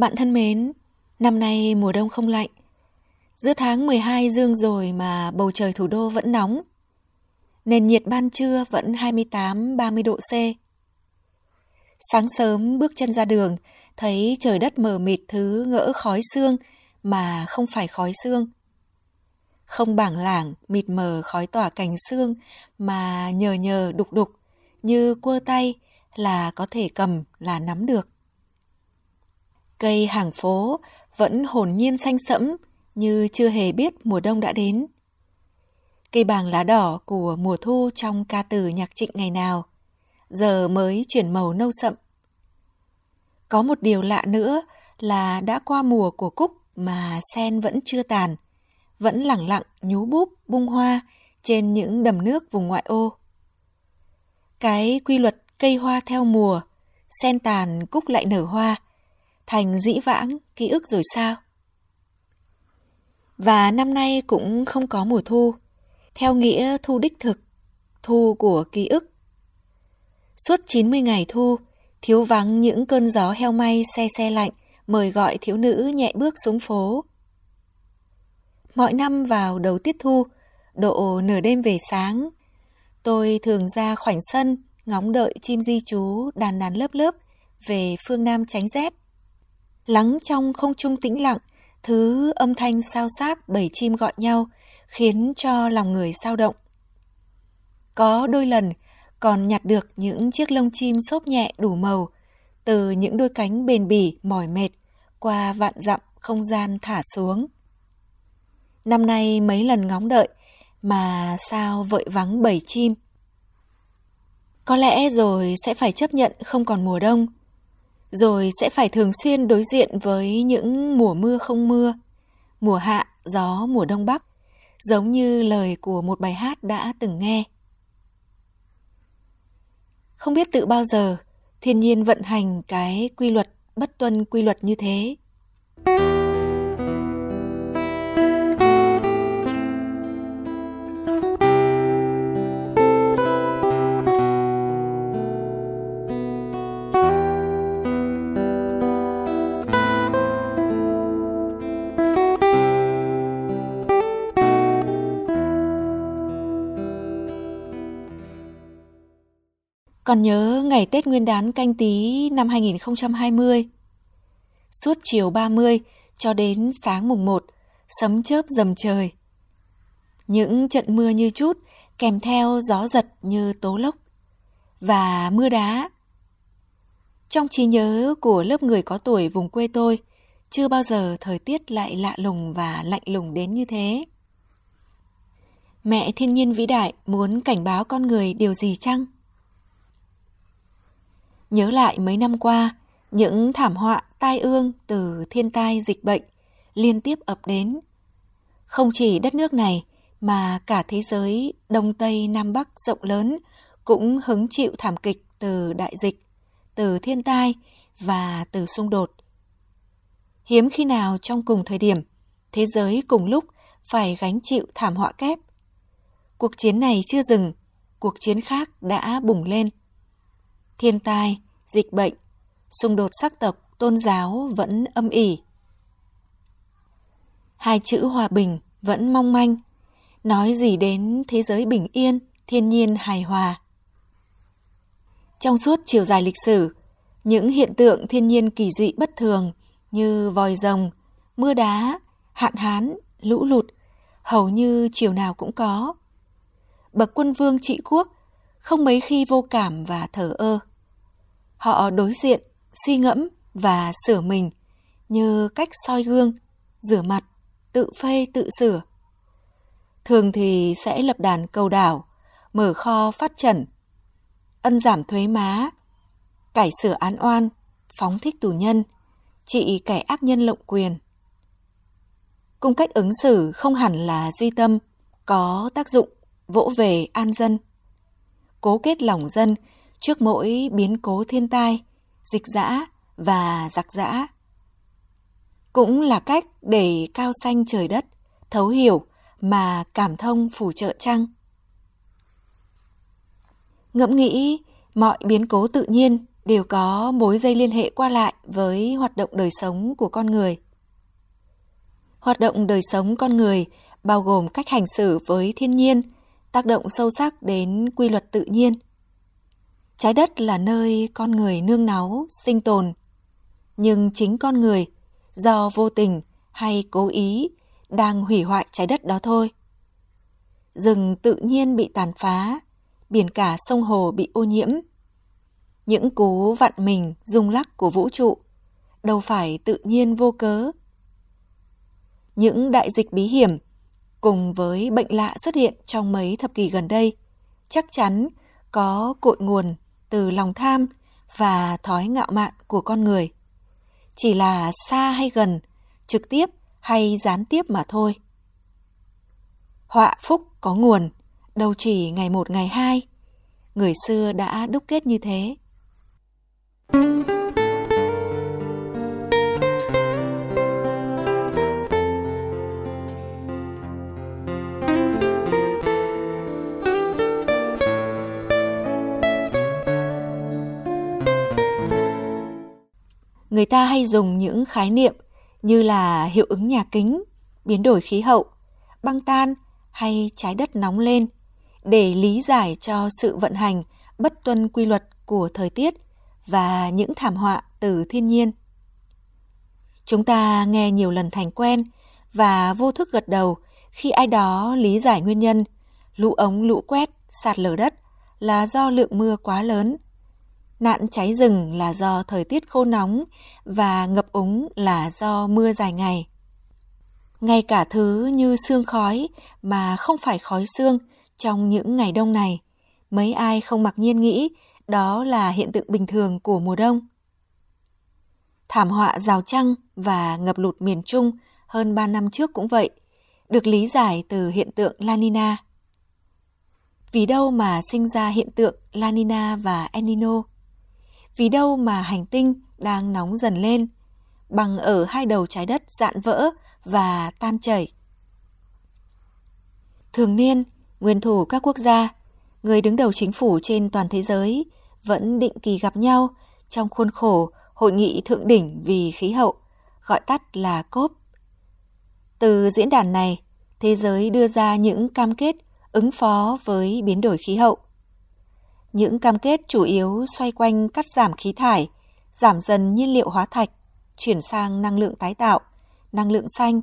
Bạn thân mến, năm nay mùa đông không lạnh. Giữa tháng 12 dương rồi mà bầu trời thủ đô vẫn nóng. Nền nhiệt ban trưa vẫn 28-30 độ C. Sáng sớm bước chân ra đường, thấy trời đất mờ mịt thứ ngỡ khói xương mà không phải khói xương. Không bảng lảng, mịt mờ khói tỏa cành xương mà nhờ nhờ đục đục, như cua tay, là có thể cầm là nắm được. Cây hàng phố vẫn hồn nhiên xanh sẫm như chưa hề biết mùa đông đã đến. Cây bàng lá đỏ của mùa thu trong ca từ nhạc trịnh ngày nào, giờ mới chuyển màu nâu sậm. Có một điều lạ nữa là đã qua mùa của cúc mà sen vẫn chưa tàn, vẫn lẳng lặng nhú búp bung hoa trên những đầm nước vùng ngoại ô. Cái quy luật cây hoa theo mùa, sen tàn cúc lại nở hoa, thành dĩ vãng ký ức rồi sao? Và năm nay cũng không có mùa thu, theo nghĩa thu đích thực, thu của ký ức. Suốt 90 ngày thu, thiếu vắng những cơn gió heo may xe xe lạnh mời gọi thiếu nữ nhẹ bước xuống phố. Mọi năm vào đầu tiết thu, độ nửa đêm về sáng, tôi thường ra khoảnh sân ngóng đợi chim di chú đàn đàn lớp lớp về phương Nam tránh rét. Lắng trong không trung tĩnh lặng, thứ âm thanh sao xác bảy chim gọi nhau khiến cho lòng người sao động. Có đôi lần còn nhặt được những chiếc lông chim xốp nhẹ đủ màu từ những đôi cánh bền bỉ mỏi mệt qua vạn dặm không gian thả xuống. Năm nay mấy lần ngóng đợi mà sao vội vắng bảy chim có lẽ rồi sẽ phải chấp nhận không còn mùa đông, rồi sẽ phải thường xuyên đối diện với những mùa mưa không mưa, mùa hạ, gió mùa đông bắc, giống như lời của một bài hát đã từng nghe. Không biết tự bao giờ thiên nhiên vận hành cái quy luật bất tuân quy luật như thế. Còn nhớ ngày Tết Nguyên đán canh tí năm 2020. Suốt chiều 30 cho đến sáng mùng 1, sấm chớp dầm trời. Những trận mưa như chút kèm theo gió giật như tố lốc và mưa đá. Trong trí nhớ của lớp người có tuổi vùng quê tôi, chưa bao giờ thời tiết lại lạ lùng và lạnh lùng đến như thế. Mẹ thiên nhiên vĩ đại muốn cảnh báo con người điều gì chăng? Nhớ lại mấy năm qua, những thảm họa tai ương từ thiên tai dịch bệnh liên tiếp ập đến. Không chỉ đất nước này mà cả thế giới Đông Tây Nam Bắc rộng lớn cũng hứng chịu thảm kịch từ đại dịch, từ thiên tai và từ xung đột. Hiếm khi nào trong cùng thời điểm, thế giới cùng lúc phải gánh chịu thảm họa kép. Cuộc chiến này chưa dừng, cuộc chiến khác đã bùng lên thiên tai, dịch bệnh, xung đột sắc tộc, tôn giáo vẫn âm ỉ. Hai chữ hòa bình vẫn mong manh, nói gì đến thế giới bình yên, thiên nhiên hài hòa. Trong suốt chiều dài lịch sử, những hiện tượng thiên nhiên kỳ dị bất thường như vòi rồng, mưa đá, hạn hán, lũ lụt hầu như chiều nào cũng có. Bậc quân vương trị quốc không mấy khi vô cảm và thở ơ. Họ đối diện, suy ngẫm và sửa mình như cách soi gương, rửa mặt, tự phê tự sửa. Thường thì sẽ lập đàn cầu đảo, mở kho phát trần, ân giảm thuế má, cải sửa án oan, phóng thích tù nhân, trị kẻ ác nhân lộng quyền. Cung cách ứng xử không hẳn là duy tâm, có tác dụng vỗ về an dân. Cố kết lòng dân trước mỗi biến cố thiên tai, dịch dã và giặc dã. Cũng là cách để cao xanh trời đất, thấu hiểu mà cảm thông phù trợ trăng. Ngẫm nghĩ mọi biến cố tự nhiên đều có mối dây liên hệ qua lại với hoạt động đời sống của con người. Hoạt động đời sống con người bao gồm cách hành xử với thiên nhiên, tác động sâu sắc đến quy luật tự nhiên. Trái đất là nơi con người nương náu, sinh tồn. Nhưng chính con người, do vô tình hay cố ý, đang hủy hoại trái đất đó thôi. Rừng tự nhiên bị tàn phá, biển cả sông hồ bị ô nhiễm. Những cú vặn mình, rung lắc của vũ trụ, đâu phải tự nhiên vô cớ. Những đại dịch bí hiểm cùng với bệnh lạ xuất hiện trong mấy thập kỷ gần đây, chắc chắn có cội nguồn từ lòng tham và thói ngạo mạn của con người. Chỉ là xa hay gần, trực tiếp hay gián tiếp mà thôi. Họa phúc có nguồn, đâu chỉ ngày một ngày hai. Người xưa đã đúc kết như thế. Người ta hay dùng những khái niệm như là hiệu ứng nhà kính, biến đổi khí hậu, băng tan hay trái đất nóng lên để lý giải cho sự vận hành bất tuân quy luật của thời tiết và những thảm họa từ thiên nhiên. Chúng ta nghe nhiều lần thành quen và vô thức gật đầu khi ai đó lý giải nguyên nhân lũ ống lũ quét, sạt lở đất là do lượng mưa quá lớn. Nạn cháy rừng là do thời tiết khô nóng và ngập úng là do mưa dài ngày. Ngay cả thứ như sương khói mà không phải khói sương trong những ngày đông này, mấy ai không mặc nhiên nghĩ đó là hiện tượng bình thường của mùa đông. Thảm họa rào trăng và ngập lụt miền Trung hơn 3 năm trước cũng vậy, được lý giải từ hiện tượng La Nina. Vì đâu mà sinh ra hiện tượng La Nina và El Nino? Vì đâu mà hành tinh đang nóng dần lên, bằng ở hai đầu trái đất dạn vỡ và tan chảy. Thường niên, nguyên thủ các quốc gia, người đứng đầu chính phủ trên toàn thế giới vẫn định kỳ gặp nhau trong khuôn khổ Hội nghị Thượng đỉnh vì khí hậu, gọi tắt là COP. Từ diễn đàn này, thế giới đưa ra những cam kết ứng phó với biến đổi khí hậu. Những cam kết chủ yếu xoay quanh cắt giảm khí thải, giảm dần nhiên liệu hóa thạch, chuyển sang năng lượng tái tạo, năng lượng xanh.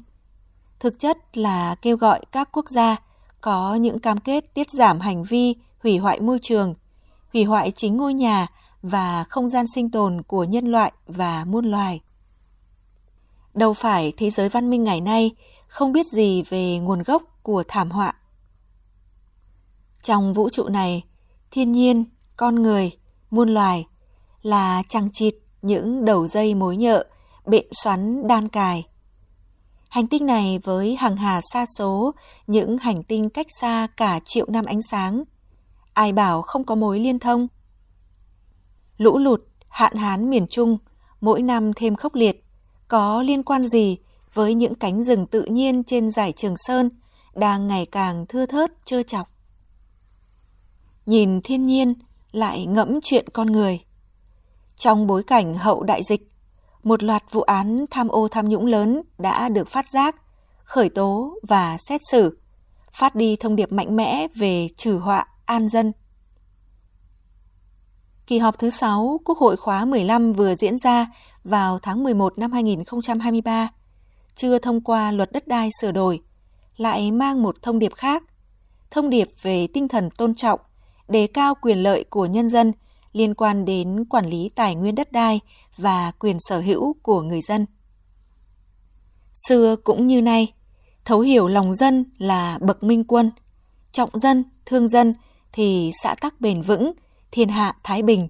Thực chất là kêu gọi các quốc gia có những cam kết tiết giảm hành vi hủy hoại môi trường, hủy hoại chính ngôi nhà và không gian sinh tồn của nhân loại và muôn loài. Đâu phải thế giới văn minh ngày nay không biết gì về nguồn gốc của thảm họa. Trong vũ trụ này, thiên nhiên, con người, muôn loài là chằng chịt những đầu dây mối nhợ, bện xoắn đan cài. Hành tinh này với hàng hà xa số, những hành tinh cách xa cả triệu năm ánh sáng. Ai bảo không có mối liên thông? Lũ lụt, hạn hán miền Trung, mỗi năm thêm khốc liệt, có liên quan gì với những cánh rừng tự nhiên trên giải Trường Sơn đang ngày càng thưa thớt trơ chọc? Nhìn thiên nhiên, lại ngẫm chuyện con người. Trong bối cảnh hậu đại dịch, một loạt vụ án tham ô tham nhũng lớn đã được phát giác, khởi tố và xét xử, phát đi thông điệp mạnh mẽ về trừ họa an dân. Kỳ họp thứ 6 Quốc hội khóa 15 vừa diễn ra vào tháng 11 năm 2023, chưa thông qua luật đất đai sửa đổi, lại mang một thông điệp khác, thông điệp về tinh thần tôn trọng, đề cao quyền lợi của nhân dân liên quan đến quản lý tài nguyên đất đai và quyền sở hữu của người dân. Xưa cũng như nay, thấu hiểu lòng dân là bậc minh quân, trọng dân, thương dân thì xã tắc bền vững, thiên hạ thái bình.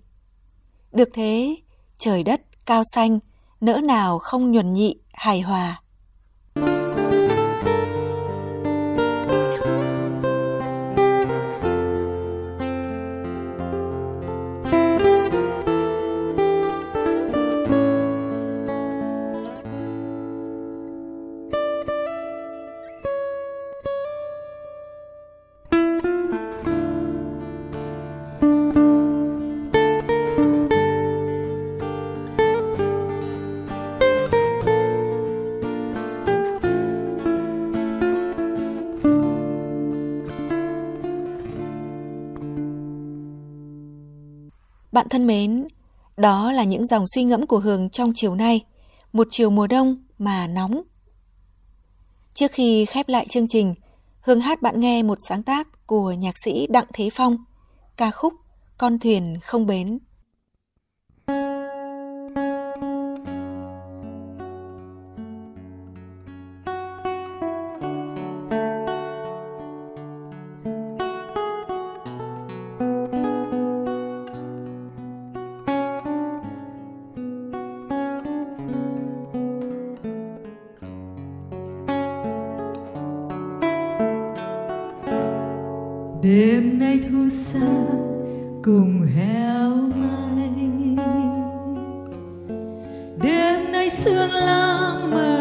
Được thế, trời đất cao xanh, nỡ nào không nhuần nhị, hài hòa. Bạn thân mến, đó là những dòng suy ngẫm của Hường trong chiều nay, một chiều mùa đông mà nóng. Trước khi khép lại chương trình, Hương hát bạn nghe một sáng tác của nhạc sĩ Đặng Thế Phong, ca khúc Con thuyền không bến. heo may. Đêm nay sương lãng mờ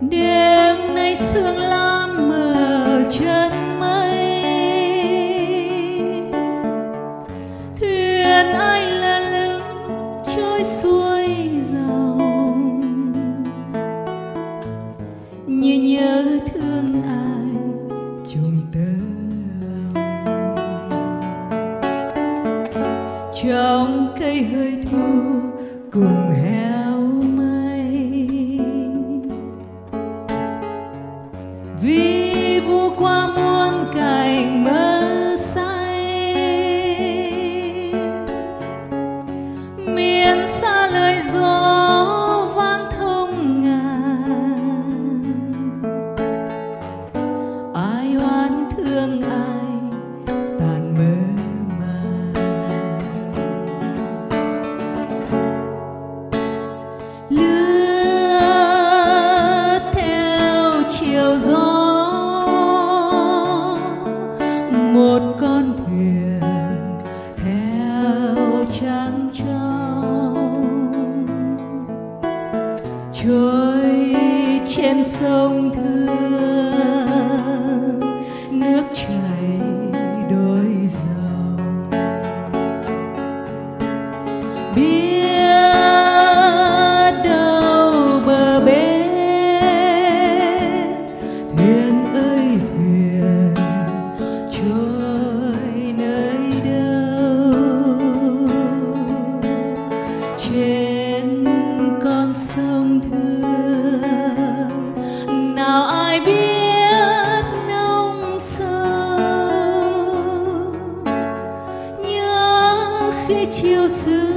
đêm nay sương lam mờ chân trôi trên sông thương. Khi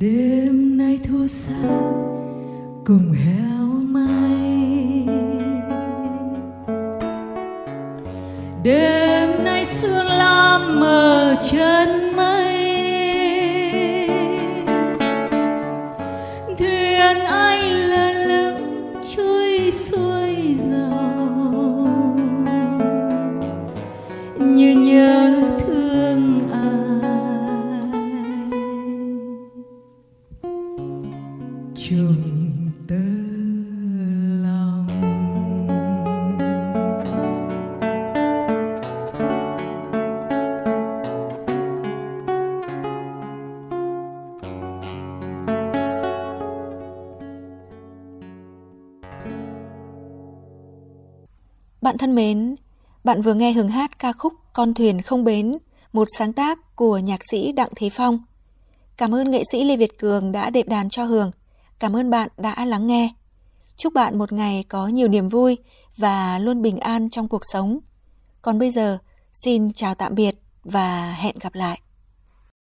đêm nay thu xa cùng héo may. Đêm nay sương lam mờ chân Bạn thân mến, bạn vừa nghe Hường hát ca khúc Con thuyền không bến, một sáng tác của nhạc sĩ Đặng Thế Phong. Cảm ơn nghệ sĩ Lê Việt Cường đã đệm đàn cho Hường. Cảm ơn bạn đã lắng nghe. Chúc bạn một ngày có nhiều niềm vui và luôn bình an trong cuộc sống. Còn bây giờ, xin chào tạm biệt và hẹn gặp lại.